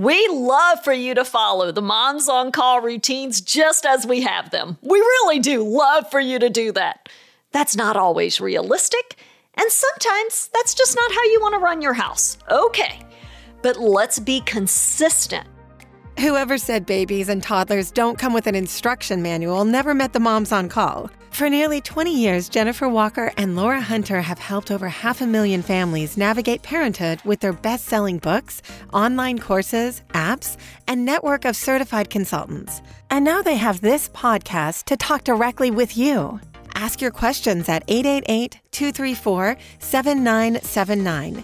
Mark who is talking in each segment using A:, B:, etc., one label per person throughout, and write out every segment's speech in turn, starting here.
A: We love for you to follow the Moms on Call routines just as we have them. We really do love for you to do that. That's not always realistic, and sometimes that's just not how you want to run your house. Okay, but let's be consistent.
B: Whoever said babies and toddlers don't come with an instruction manual never met the moms on call. For nearly 20 years, Jennifer Walker and Laura Hunter have helped over half a million families navigate parenthood with their best selling books, online courses, apps, and network of certified consultants. And now they have this podcast to talk directly with you. Ask your questions at 888 234 7979.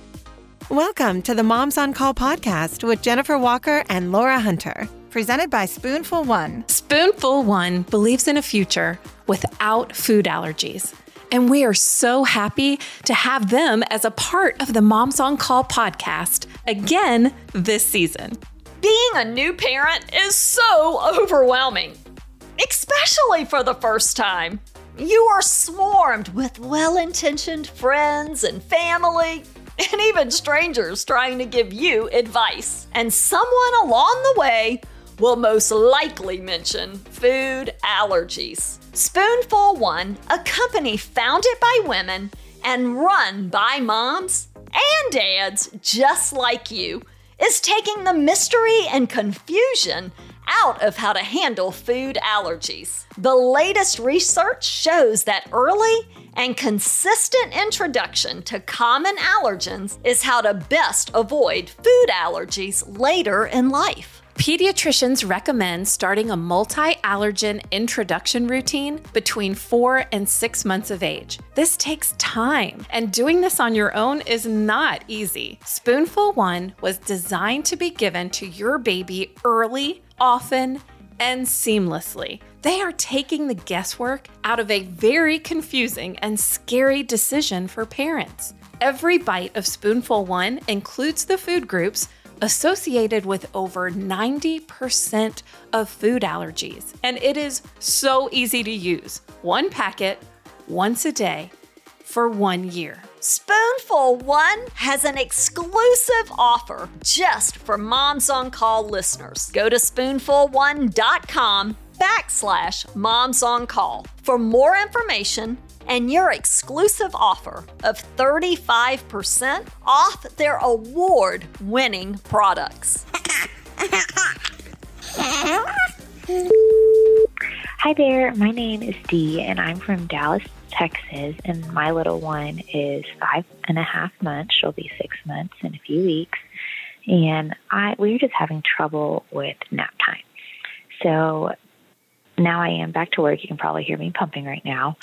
B: Welcome to the Moms on Call podcast with Jennifer Walker and Laura Hunter, presented by Spoonful One.
C: Spoonful One believes in a future without food allergies. And we are so happy to have them as a part of the Moms on Call podcast again this season.
A: Being a new parent is so overwhelming, especially for the first time. You are swarmed with well intentioned friends and family, and even strangers trying to give you advice. And someone along the way will most likely mention food allergies. Spoonful One, a company founded by women and run by moms and dads just like you, is taking the mystery and confusion out of how to handle food allergies. The latest research shows that early and consistent introduction to common allergens is how to best avoid food allergies later in life.
C: Pediatricians recommend starting a multi allergen introduction routine between four and six months of age. This takes time, and doing this on your own is not easy. Spoonful One was designed to be given to your baby early, often, and seamlessly. They are taking the guesswork out of a very confusing and scary decision for parents. Every bite of Spoonful One includes the food groups associated with over 90% of food allergies. And it is so easy to use. One packet, once a day, for one year.
A: Spoonful One has an exclusive offer just for Moms on Call listeners. Go to spoonful1.com backslash moms on call for more information and your exclusive offer of 35% off their award winning products.
D: Hi there, my name is Dee, and I'm from Dallas, Texas, and my little one is five and a half months. She'll be six months in a few weeks, and I we are just having trouble with nap time. So now I am back to work. You can probably hear me pumping right now,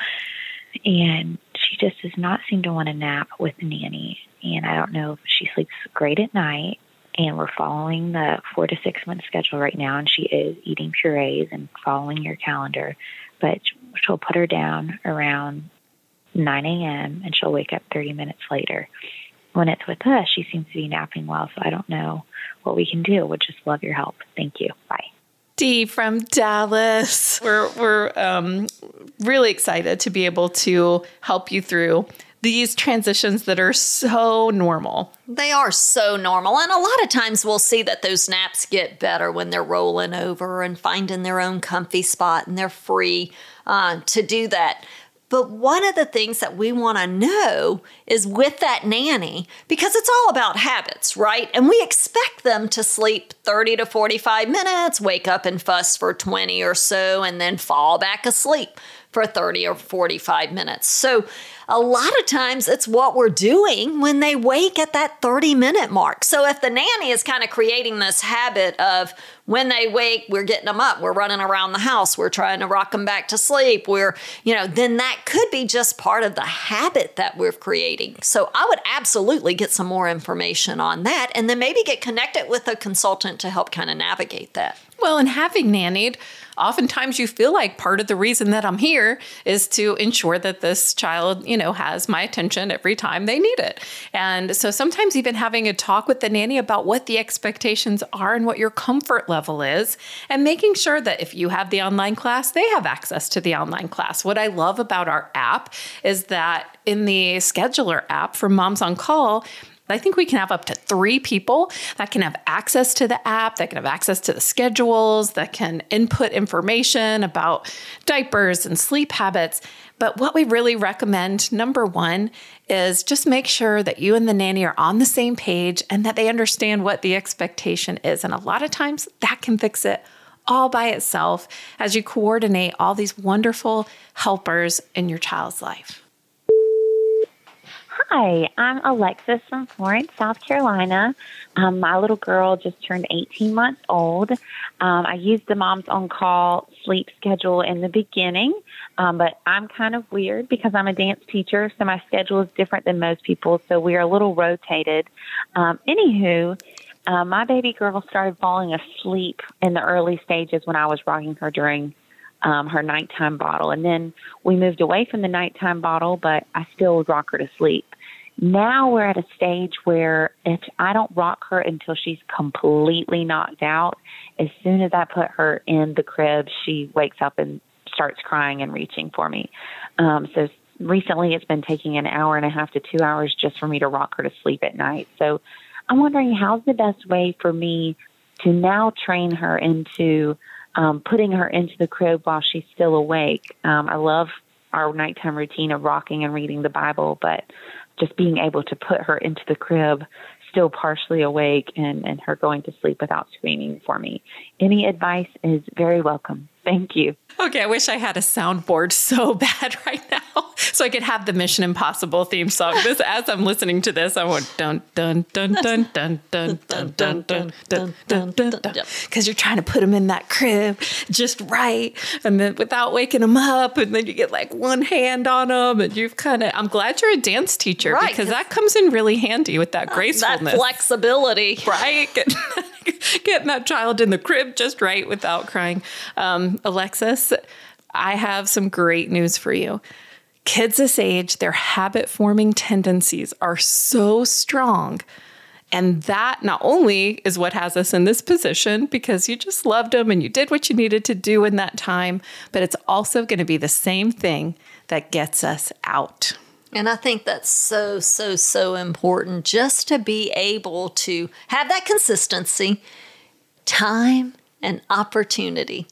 D: and she just does not seem to want to nap with nanny. And I don't know if she sleeps great at night. And we're following the four to six month schedule right now, and she is eating purees and following your calendar. But she'll put her down around 9 a.m. and she'll wake up 30 minutes later. When it's with us, she seems to be napping well, so I don't know what we can do. Would just love your help. Thank you. Bye.
C: Dee from Dallas. We're we're um, really excited to be able to help you through these transitions that are so normal.
A: They are so normal. And a lot of times we'll see that those naps get better when they're rolling over and finding their own comfy spot and they're free uh, to do that. But one of the things that we want to know is with that nanny, because it's all about habits, right? And we expect them to sleep 30 to 45 minutes, wake up and fuss for 20 or so, and then fall back asleep for 30 or 45 minutes. So a lot of times it's what we're doing when they wake at that 30 minute mark. So if the nanny is kind of creating this habit of when they wake, we're getting them up, we're running around the house, we're trying to rock them back to sleep, we're, you know, then that could be just part of the habit that we're creating. So I would absolutely get some more information on that and then maybe get connected with a consultant to help kind of navigate that.
C: Well, and having nannied, oftentimes you feel like part of the reason that I'm here is to ensure that this child, you know, has my attention every time they need it. And so sometimes even having a talk with the nanny about what the expectations are and what your comfort level is, and making sure that if you have the online class, they have access to the online class. What I love about our app is that in the scheduler app for Moms on Call, I think we can have up to three people that can have access to the app, that can have access to the schedules, that can input information about diapers and sleep habits. But what we really recommend, number one, is just make sure that you and the nanny are on the same page and that they understand what the expectation is. And a lot of times that can fix it all by itself as you coordinate all these wonderful helpers in your child's life.
D: Hi, I'm Alexis from Florence, South Carolina. Um, my little girl just turned 18 months old. Um, I used the mom's on call sleep schedule in the beginning, um, but I'm kind of weird because I'm a dance teacher, so my schedule is different than most people, so we are a little rotated. Um, anywho, uh, my baby girl started falling asleep in the early stages when I was rocking her during um, her nighttime bottle. And then we moved away from the nighttime bottle, but I still would rock her to sleep. Now we're at a stage where if I don't rock her until she's completely knocked out, as soon as I put her in the crib, she wakes up and starts crying and reaching for me. Um, so recently it's been taking an hour and a half to two hours just for me to rock her to sleep at night. So I'm wondering how's the best way for me to now train her into um, putting her into the crib while she's still awake. Um, I love our nighttime routine of rocking and reading the Bible, but just being able to put her into the crib still partially awake and, and her going to sleep without screaming for me. Any advice is very welcome. Thank you.
C: Okay, I wish I had a soundboard so bad right now so I could have the Mission Impossible theme song. This as I'm listening to this, I went dun dun dun dun dun dun dun dun dun dun dun dun dun because you're trying to put them in that crib just right, and then without waking them up, and then you get like one hand on them, and you've kind of. I'm glad you're a dance teacher right, because that comes in really handy with that gracefulness,
A: that flexibility,
C: right? Getting that child in the crib just right without crying. Um, Alexis, I have some great news for you. Kids this age, their habit forming tendencies are so strong. And that not only is what has us in this position because you just loved them and you did what you needed to do in that time, but it's also going to be the same thing that gets us out.
A: And I think that's so, so, so important just to be able to have that consistency, time, and opportunity.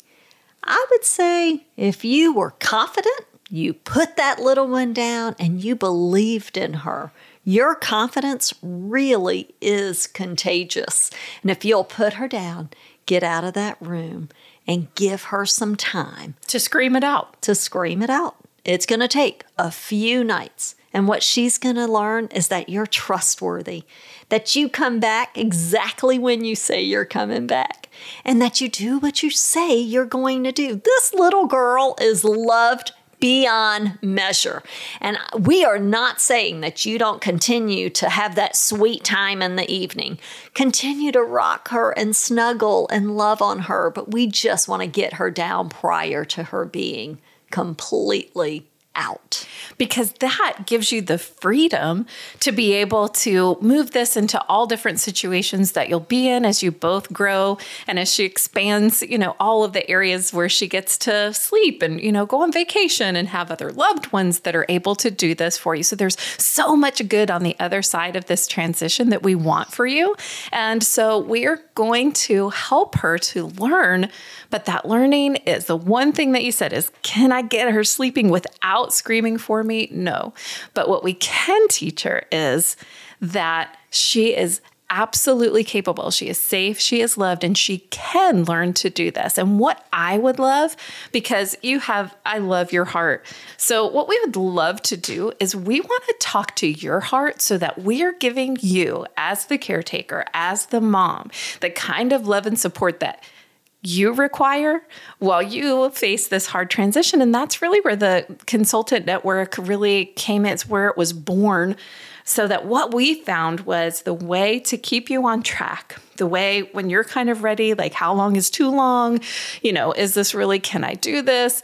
A: I would say if you were confident, you put that little one down and you believed in her. Your confidence really is contagious. And if you'll put her down, get out of that room and give her some time
C: to scream it out.
A: To scream it out. It's going to take a few nights. And what she's going to learn is that you're trustworthy, that you come back exactly when you say you're coming back, and that you do what you say you're going to do. This little girl is loved beyond measure. And we are not saying that you don't continue to have that sweet time in the evening. Continue to rock her and snuggle and love on her, but we just want to get her down prior to her being completely out.
C: Because that gives you the freedom to be able to move this into all different situations that you'll be in as you both grow and as she expands, you know, all of the areas where she gets to sleep and, you know, go on vacation and have other loved ones that are able to do this for you. So there's so much good on the other side of this transition that we want for you. And so we're going to help her to learn, but that learning is the one thing that you said is can I get her sleeping without out screaming for me? No. But what we can teach her is that she is absolutely capable. She is safe, she is loved, and she can learn to do this. And what I would love, because you have, I love your heart. So, what we would love to do is we want to talk to your heart so that we are giving you, as the caretaker, as the mom, the kind of love and support that you require while you face this hard transition. And that's really where the consultant network really came, it's where it was born. So that what we found was the way to keep you on track, the way when you're kind of ready, like how long is too long? You know, is this really, can I do this?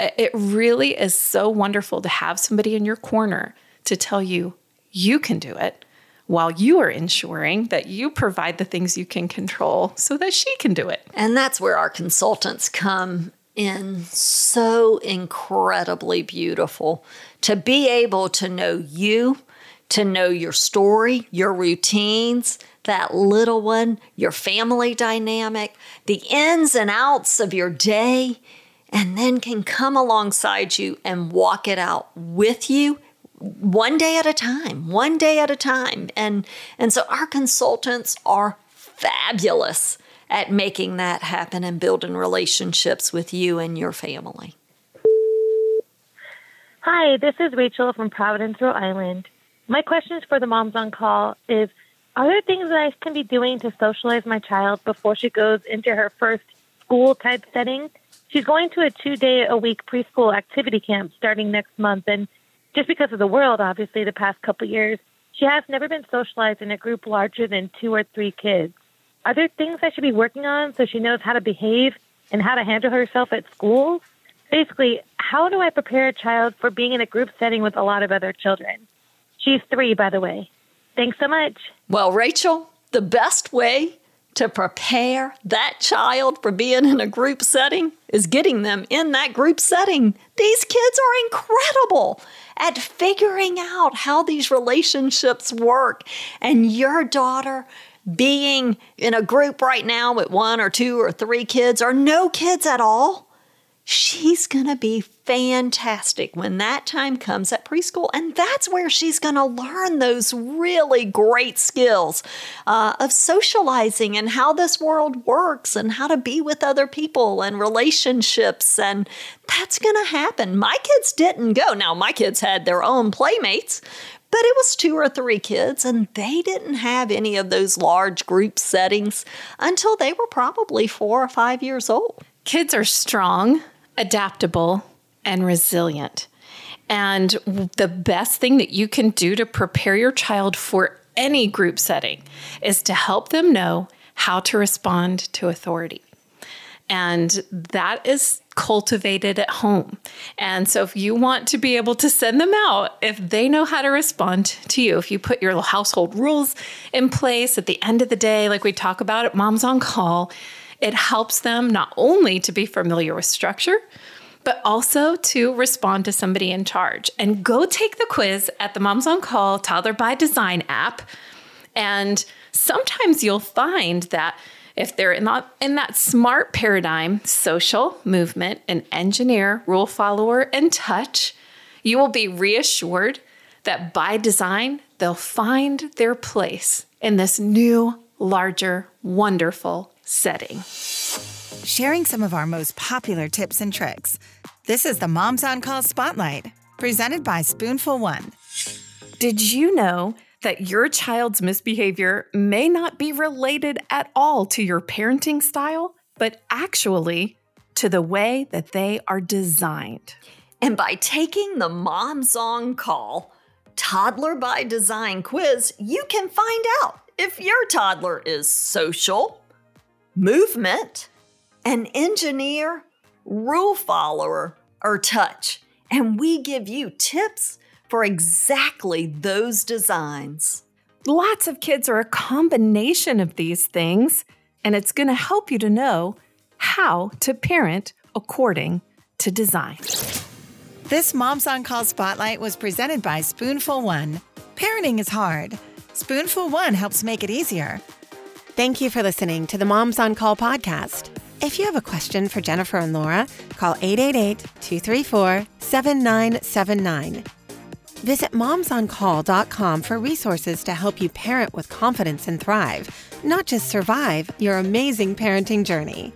C: It really is so wonderful to have somebody in your corner to tell you you can do it while you are ensuring that you provide the things you can control so that she can do it.
A: And that's where our consultants come in so incredibly beautiful to be able to know you, to know your story, your routines, that little one, your family dynamic, the ins and outs of your day, and then can come alongside you and walk it out with you one day at a time, one day at a time. And and so our consultants are fabulous at making that happen and building relationships with you and your family.
E: Hi, this is Rachel from Providence, Rhode Island. My questions for the moms on call is Are there things that I can be doing to socialize my child before she goes into her first school type setting? She's going to a two day a week preschool activity camp starting next month, and just because of the world, obviously, the past couple years, she has never been socialized in a group larger than two or three kids. Are there things I should be working on so she knows how to behave and how to handle herself at school? Basically, how do I prepare a child for being in a group setting with a lot of other children? She's three, by the way. Thanks so much.
A: Well, Rachel, the best way to prepare that child for being in a group setting is getting them in that group setting. These kids are incredible at figuring out how these relationships work. And your daughter being in a group right now with one or two or three kids or no kids at all she's going to be fantastic when that time comes at preschool. And that's where she's going to learn those really great skills uh, of socializing and how this world works and how to be with other people and relationships. And that's going to happen. My kids didn't go. Now, my kids had their own playmates. But it was two or three kids, and they didn't have any of those large group settings until they were probably four or five years old.
C: Kids are strong adaptable, and resilient. And the best thing that you can do to prepare your child for any group setting is to help them know how to respond to authority. And that is cultivated at home. And so, if you want to be able to send them out, if they know how to respond to you, if you put your household rules in place at the end of the day, like we talk about at Moms on Call, it helps them not only to be familiar with structure, but also to respond to somebody in charge. And go take the quiz at the Moms on Call Toddler by Design app. And sometimes you'll find that if they're in that, in that smart paradigm, social, movement, and engineer, rule follower, and touch, you will be reassured that by design, they'll find their place in this new, larger, wonderful setting.
F: Sharing some of our most popular tips and tricks. This is the Moms on Call Spotlight, presented by Spoonful One.
C: Did you know that your child's misbehavior may not be related at all to your parenting style, but actually to the way that they are designed?
A: And by taking the Moms on Call Toddler by Design quiz, you can find out if your toddler is social, movement, an engineer, rule follower, or touch. And we give you tips for exactly those designs.
C: Lots of kids are a combination of these things, and it's going to help you to know how to parent according to design.
F: This Moms on Call Spotlight was presented by Spoonful One. Parenting is hard. Spoonful One helps make it easier.
B: Thank you for listening to the Moms on Call podcast. If you have a question for Jennifer and Laura, call 888 234 7979. Visit momsoncall.com for resources to help you parent with confidence and thrive, not just survive your amazing parenting journey.